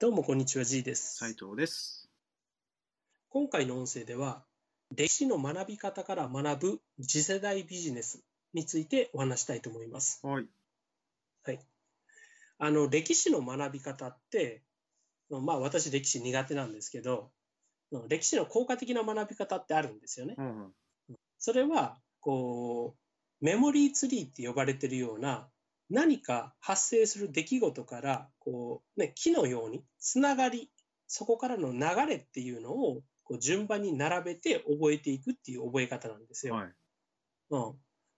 どうもこんにちは、G です。斉藤です。今回の音声では、歴史の学び方から学ぶ次世代ビジネスについてお話したいと思います。はい。あの、歴史の学び方って、まあ私歴史苦手なんですけど、歴史の効果的な学び方ってあるんですよね。うんうん。それは、こう、メモリーツリーって呼ばれてるような、何か発生する出来事から、こう、ね、木のようにつながり、そこからの流れっていうのを、こう順番に並べて覚えていくっていう覚え方なんですよ。はい。うん、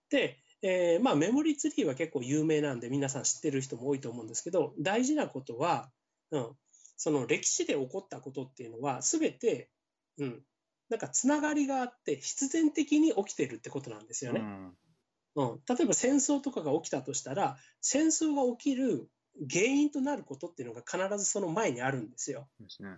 で、えーまあ、メモリーツリーは結構有名なんで皆さん知ってる人も多いと思うんですけど大事なことは、うん、その歴史で起こったことっていうのは全て、うん、なんかつながりがあって必然的に起きてるってことなんですよね。うん。うん、例えば戦争とかが起きたとしたら戦争が起きる原因となることっていうのが必ずその前にあるんですよ。ですね。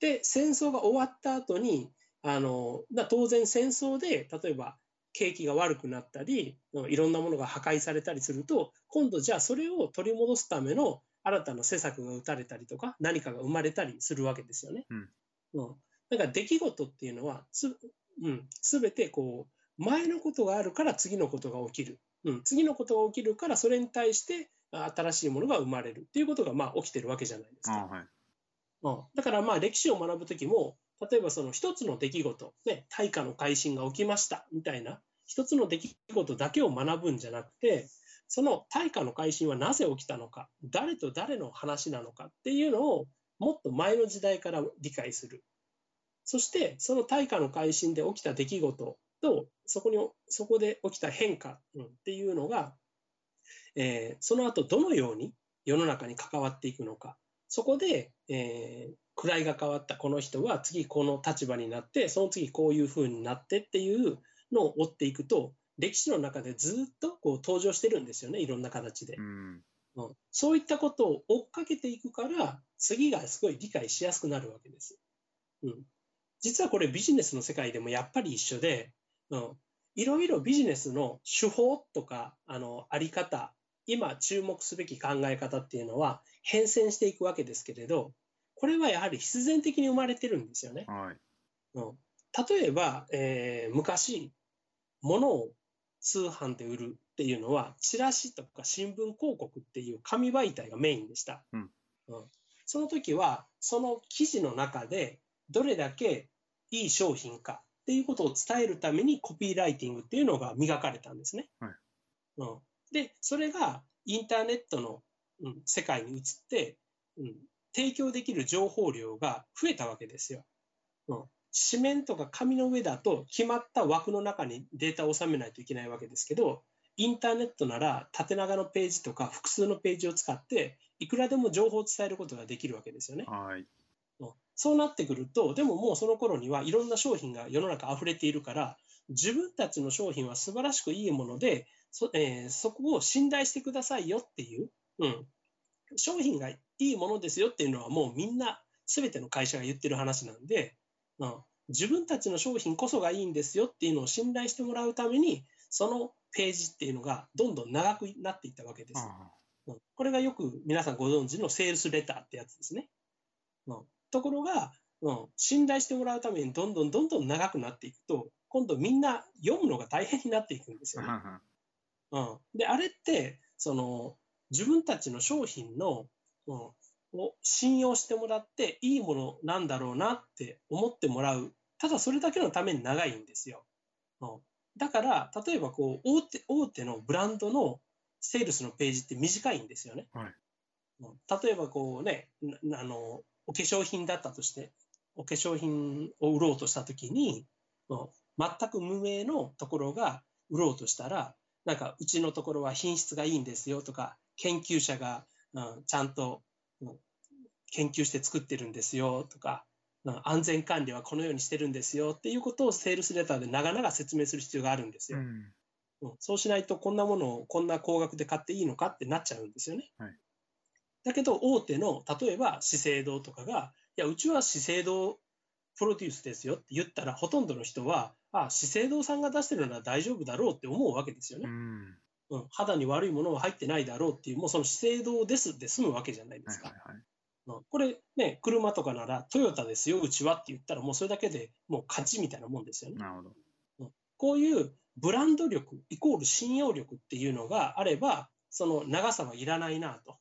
で戦争が終わった後にあのな当然戦争で例えば景気が悪くなったりうんいろんなものが破壊されたりすると今度じゃあそれを取り戻すための新たな施策が打たれたりとか何かが生まれたりするわけですよね。うんうんだから出来事っていうのはす、うん、全てこう前のことがあるから次のことが起きる、うん、次のことが起きるからそれに対してあ新しいものが生まれるっていうことがまあ起きてるわけじゃないですか。あはい。うん、だからまあ歴史を学ぶときも、例えばその一つの出来事、ね、大化の改新が起きましたみたいな、一つの出来事だけを学ぶんじゃなくて、その大化の改新はなぜ起きたのか、誰と誰の話なのかっていうのをもっと前の時代から理解する。そして、その大化の改新で起きた出来事と、そこに、そこで起きた変化、うんっていうのが、えーその後どのように世の中に関わっていくのか。そこで、えー位が変わったこの人は次この立場になって、その次こういう風になってっていうのを追っていくと、歴史の中でずっとこう登場してるんですよね、いろんな形でう。ん。うんそういったことを追っかけていくから、次がすごい理解しやすくなるわけです。うん、実はこれビジネスの世界でもやっぱり一緒で、うん、いろいろビジネスの手法とか、あの、あり方、今注目すべき考え方っていうのは変遷していくわけですけれど、これはやはり必然的に生まれてるんですよね。はい。うん、例えば、えー昔、物を通販で売るっていうのは、チラシとか新聞広告っていう紙媒体がメインでした。うんうんその時は、その記事の中で、どれだけいい商品かっていうことを伝えるためにコピーライティングっていうのが磨かれたんですね。はいうん、で、それがインターネットの、うん、世界に移って、うん、提供できる情報量が増えたわけですよ。うん、紙面とか紙の上だと決まった枠の中にデータを収めないといけないわけですけど、インターネットなら縦長のページとか複数のページを使って、いくらでも情報を伝えることができるわけですよね。はい。うんそうなってくると、でももうその頃にはいろんな商品が世の中溢れているから、自分たちの商品は素晴らしくいいもので、そ,、えーそこを信頼してくださいよっていう、うん、商品がいいものですよっていうのはもうみんな全ての会社が言ってる話なんで、うん、自分たちの商品こそがいいんですよっていうのを信頼してもらうために、そのページっていうのがどんどん長くなっていったわけです。あうん。これがよく皆さんご存知のセールスレターってやつですね。うんところが、うん、信頼してもらうためにどんどんどんどん長くなっていくと、今度みんな読むのが大変になっていくんですよね。あ。うん、で、あれって、その、自分たちの商品の、うん、を信用してもらっていいものなんだろうなって思ってもらう。ただそれだけのために長いんですよ。うん、だから、例えばこう、大手、大手のブランドのセールスのページって短いんですよね。はいうん例えばこうね、なあの、お化粧品だったとして、お化粧品を売ろうとしたときに、うん全く無名のところが売ろうとしたら、なんかうちのところは品質がいいんですよとか、研究者が、うんちゃんと、うん研究して作ってるんですよとか、うん安全管理はこのようにしてるんですよっていうことをセールスレターで長々説明する必要があるんですよ。うん。うんそうしないとこんなものをこんな高額で買っていいのかってなっちゃうんですよね。はいだけど大手の例えば資生堂とかがいやうちは資生堂プロデュースですよって言ったらほとんどの人はあ資生堂さんが出してるなら大丈夫だろうって思うわけですよね。うん。うん、肌に悪いものは入ってないだろうっていうもうその資生堂ですで済むわけじゃないですか。はいはいこれね、車とかならトヨタですよ、うちはって言ったらもうそれだけでもう勝ちみたいなもんですよね。なるほど。こういうブランド力イコール信用力っていうのがあれば、その長さはいらないなと。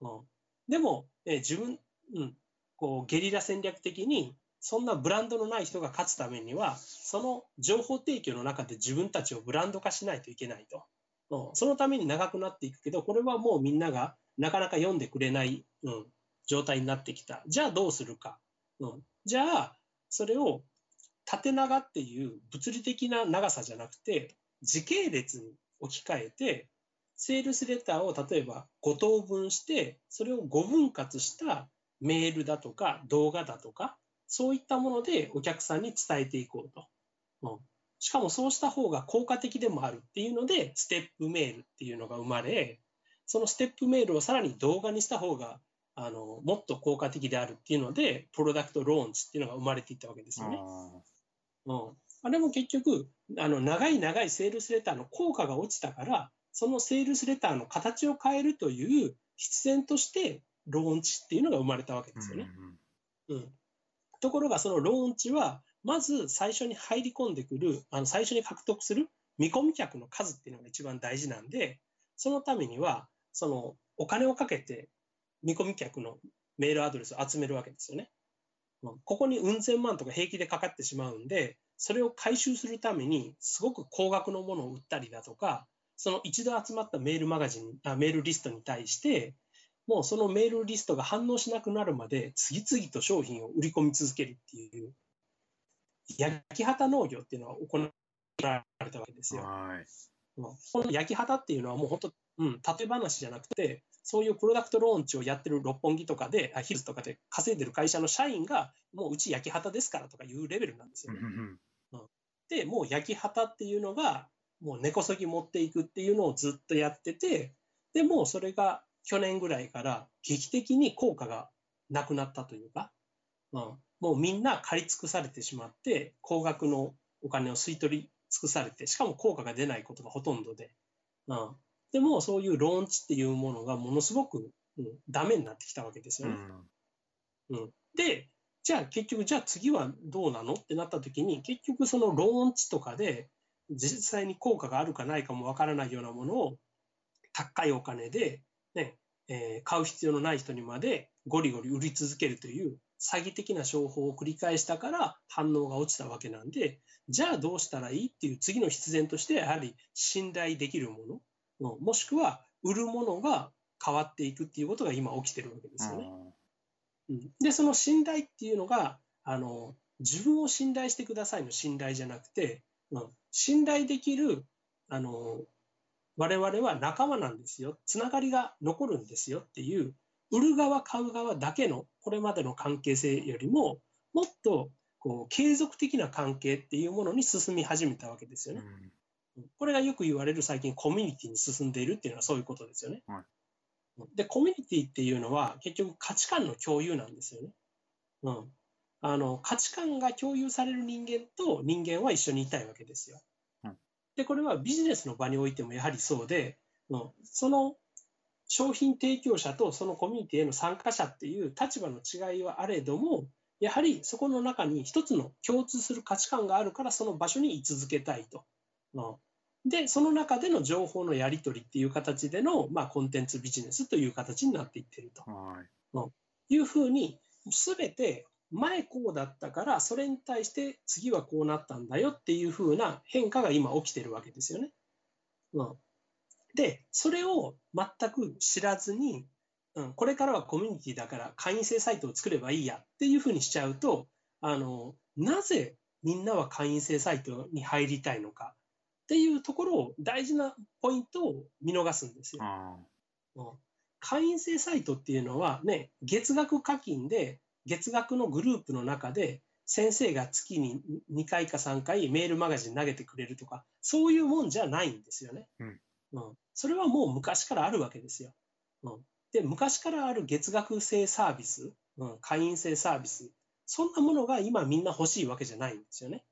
うん、でも、えー自分、うん、こうゲリラ戦略的に、そんなブランドのない人が勝つためには、その情報提供の中で自分たちをブランド化しないといけないと。うん、そのために長くなっていくけど、これはもうみんながなかなか読んでくれない、うん、状態になってきた。じゃあどうするか。うん、じゃあ、それを縦長っていう物理的な長さじゃなくて、時系列に置き換えて、セールスレターを例えば5等分して、それを5分割したメールだとか動画だとか、そういったものでお客さんに伝えていこうと。うん、しかもそうした方が効果的でもあるっていうので、ステップメールっていうのが生まれ、そのステップメールをさらに動画にした方があのもっと効果的であるっていうので、プロダクトローンチっていうのが生まれていったわけですよね。あうん、あれも結局あの長い長いセールスレターの効果が落ちたからそのセールスレターの形を変えるという必然としてローンチっていうのが生まれたわけーですよね。うんうんところがそのローンチはまず最初に入り込んでくるあの最初に獲得する見込み客の数っていうのが一番大事なんでそのためにはそのお金をかけて見込み客のメールアドレスを集めるわけですよね。うんここにうん千万とか平気でかかってしまうんでそれを回収するためにすごく高額のものを売ったりだとかその一度集まったメールマガジンあメールリストに対してもうそのメールリストが反応しなくなるまで次々と商品を売り込み続けるっていう焼き畑農業っていうのは行われたわけですよ。はい。うんこの焼き畑っていうのはもう本当、うん、例え話じゃなくてそういうプロダクトローンチをやってる六本木とかであヒルズとかで稼いでる会社の社員がもううち焼き畑ですからとかいうレベルなんですよね。でもう焼き畑っていうのがもう根こそぎ持っていくっていうのをずっとやっててでもうそれが去年ぐらいから劇的に効果がなくなったというか、うん、もうみんな借り尽くされてしまって高額のお金を吸い取り尽くされてしかも効果が出ないことがほとんどで、うん、でもそういうローンチっていうものがものすごく、うん、ダメになってきたわけですよね。うん、でじゃあ結局じゃあ次はどうなの？ってなった時に結局そのローンチとかで実際に効果があるかないかもわからないようなものを高いお金で、ねえー買う必要のない人にまでゴリゴリ売り続けるという詐欺的な商法を繰り返したから反応が落ちたわけなんでじゃあどうしたらいいっていう次の必然としてやはり信頼できるもの、うんもしくは売るものが変わっていくっていうことが今起きてるわけですよね。うんでその信頼っていうのがあの自分を信頼してくださいの信頼じゃなくて、うん、信頼できるあの我々は仲間なんですよつながりが残るんですよっていう売る側買う側だけのこれまでの関係性よりももっとこう継続的な関係っていうものに進み始めたわけですよね。うんこれがよく言われる最近コミュニティに進んでいるっていうのはそういうことですよね。はいでコミュニティっていうのは結局価値観の共有なんですよね。うん、あの価値観が共有される人間と人間は一緒にいたいわけですよ。うんでこれはビジネスの場においてもやはりそうで、うん、その商品提供者とそのコミュニティへの参加者っていう立場の違いはあれどもやはりそこの中に一つの共通する価値観があるからその場所に居続けたいと。うんでその中での情報のやり取りっていう形での、まあ、コンテンツビジネスという形になっていってるとはい。いうふうに全て前こうだったからそれに対して次はこうなったんだよっていうふうな変化が今起きてるわけですよね。うん、でそれを全く知らずに、うん、これからはコミュニティだから会員制サイトを作ればいいやっていうふうにしちゃうとあのなぜみんなは会員制サイトに入りたいのかっていうところを大事なポイントを見逃すんですよ。あうん会員制サイトっていうのはね、月額課金で、月額のグループの中で、先生が月に2回か3回メールマガジン投げてくれるとか、そういうもんじゃないんですよね。うんうんそれはもう昔からあるわけですよ。うんで、昔からある月額制サービス、うん、会員制サービス、そんなものが今みんな欲しいわけじゃないんですよね。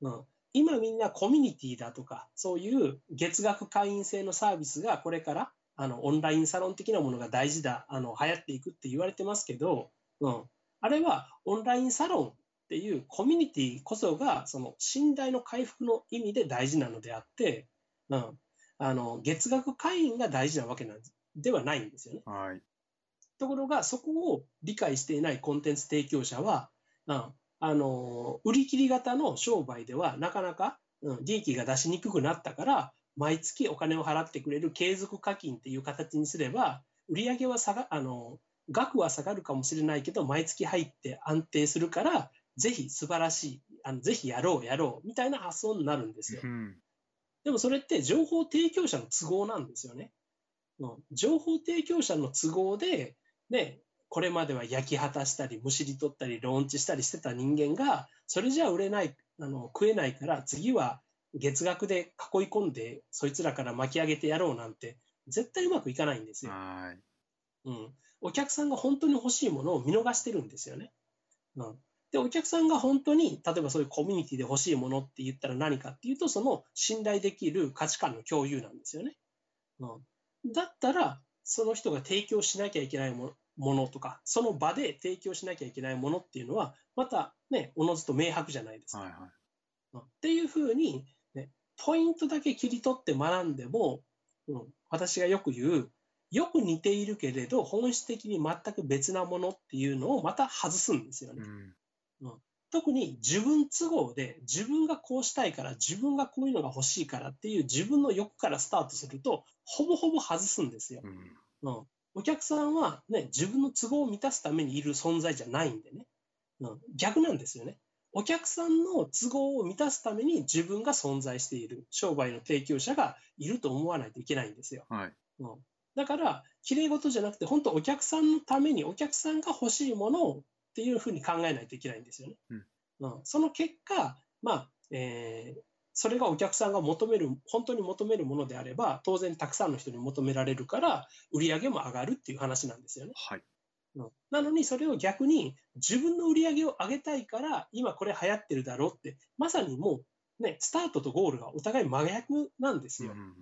うん今みんなコミュニティだとか、そういう月額会員制のサービスがこれからあのオンラインサロン的なものが大事だ、あの流行っていくって言われてますけど、うん、あれはオンラインサロンっていうコミュニティこそがその信頼の回復の意味で大事なのであって、うん、あの月額会員が大事なわけなんではないんですよね。はい。ところが、そこを理解していないコンテンツ提供者は、うんあの売り切り型の商売ではなかなか、うん、利益が出しにくくなったから、毎月お金を払ってくれる継続課金っていう形にすれば、売上は下があの額は下がるかもしれないけど、毎月入って安定するから、ぜひ素晴らしい、あのぜひやろう、やろうみたいな発想になるんですよう。ん。でもそれって情報提供者の都合なんですよね。うん、情報提供者の都合で、ね、これまでは焼き果たしたり、むしり取ったり、ローンチしたりしてた人間が、それじゃ売れない、あの食えないから、次は月額で囲い込んで、そいつらから巻き上げてやろうなんて、絶対うまくいかないんですよ。はい。うん、お客さんが本当に欲しいものを見逃してるんですよね。うん、で、お客さんが本当に、例えばそういうコミュニティで欲しいものって言ったら何かっていうと、その信頼できる価値観の共有なんですよね。うん、だったら、その人が提供しなきゃいけないもものとか、その場で提供しなきゃいけないものっていうのは、またね、おのずと明白じゃないですか。はい。はい。うんっていうふうに、ね、ポイントだけ切り取って学んでも、うん、私がよく言う、よく似ているけれど、本質的に全く別なものっていうのをまた外すんですよねう。ん。特に自分都合で、自分がこうしたいから、自分がこういうのが欲しいからっていう自分の欲からスタートすると、ほぼほぼ外すんですよ。うん。うん、お客さんは、ね、自分の都合を満たすためにいる存在じゃないんでね、うん、逆なんですよね。お客さんの都合を満たすために自分が存在している商売の提供者がいると思わないといけないんですよ。はい。うん、だから、きれい事じゃなくて、本当お客さんのために、お客さんが欲しいものをっていうふうに考えないといけないんですよね。うんうん、その結果、まあ、えーそれがお客さんが求める、本当に求めるものであれば、当然たくさんの人に求められるから、売り上げも上がるっていう話なんですよね。はい。うんなのに、それを逆に自分の売り上げを上げたいから、今これ流行ってるだろうって、まさにもう、ね、スタートとゴールがお互い真逆なんですよ。うん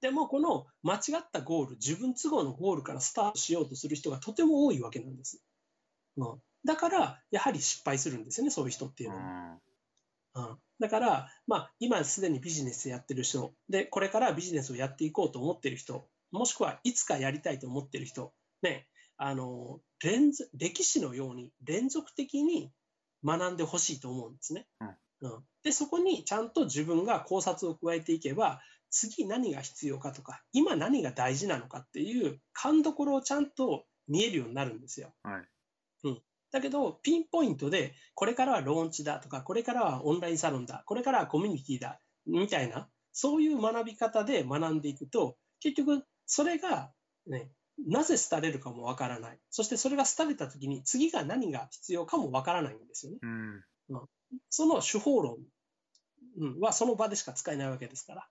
でも、この間違ったゴール、自分都合のゴールからスタートしようとする人がとても多いわけなんです。うん、だから、やはり失敗するんですよね、そういう人っていうのは。うん、だから、まあ、今すでにビジネスやってる人で、これからビジネスをやっていこうと思ってる人、もしくはいつかやりたいと思ってる人、ね、あの連続歴史のように連続的に学んでほしいと思うんですね。うんで、そこにちゃんと自分が考察を加えていけば、次何が必要かとか、今何が大事なのかっていう勘どころをちゃんと見えるようになるんですよ。はい。だけど、ピンポイントで、これからはローンチだとか、これからはオンラインサロンだ、これからはコミュニティだ、みたいな、そういう学び方で学んでいくと、結局、それが、ね、なぜ廃れるかもわからない。そしてそれが廃れたときに、次が何が必要かもわからないんですよね。うん。その手法論うんはその場でしか使えないわけですから。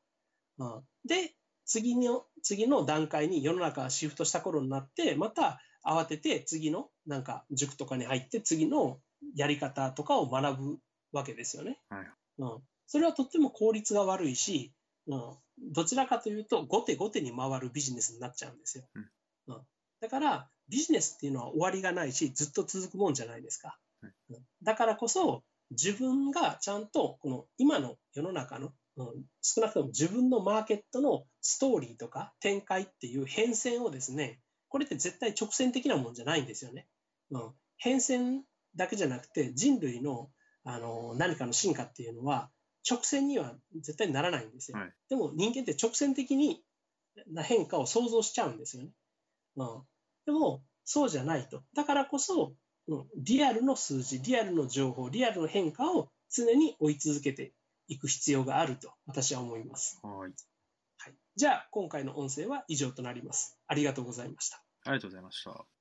うんで、次の、次の段階に世の中がシフトした頃になって、また慌てて次のなんか塾とかに入って次のやり方とかを学ぶわけですよね。はいうん、それはとっても効率が悪いし、うん、どちらかというと後手後手に回るビジネスになっちゃうんですよ。うんうんだからビジネスっていうのは終わりがないしずっと続くもんじゃないですか。はいうんだからこそ自分がちゃんとこの今の世の中の、うん、少なくとも自分のマーケットのストーリーとか展開っていう変遷をですねこれって絶対直線的なもんじゃないんですよね。うん、変遷だけじゃなくて人類のあの何かの進化っていうのは直線には絶対ならないんですよ。はいでも人間って直線的にな変化を想像しちゃうんですよね。うん、でもそうじゃないと。だからこそ、うん、リアルの数字、リアルの情報、リアルの変化を常に追い続けていく必要があると私は思います。はい。はい、じゃあ今回の音声は以上となります。ありがとうございました。ありがとうございました。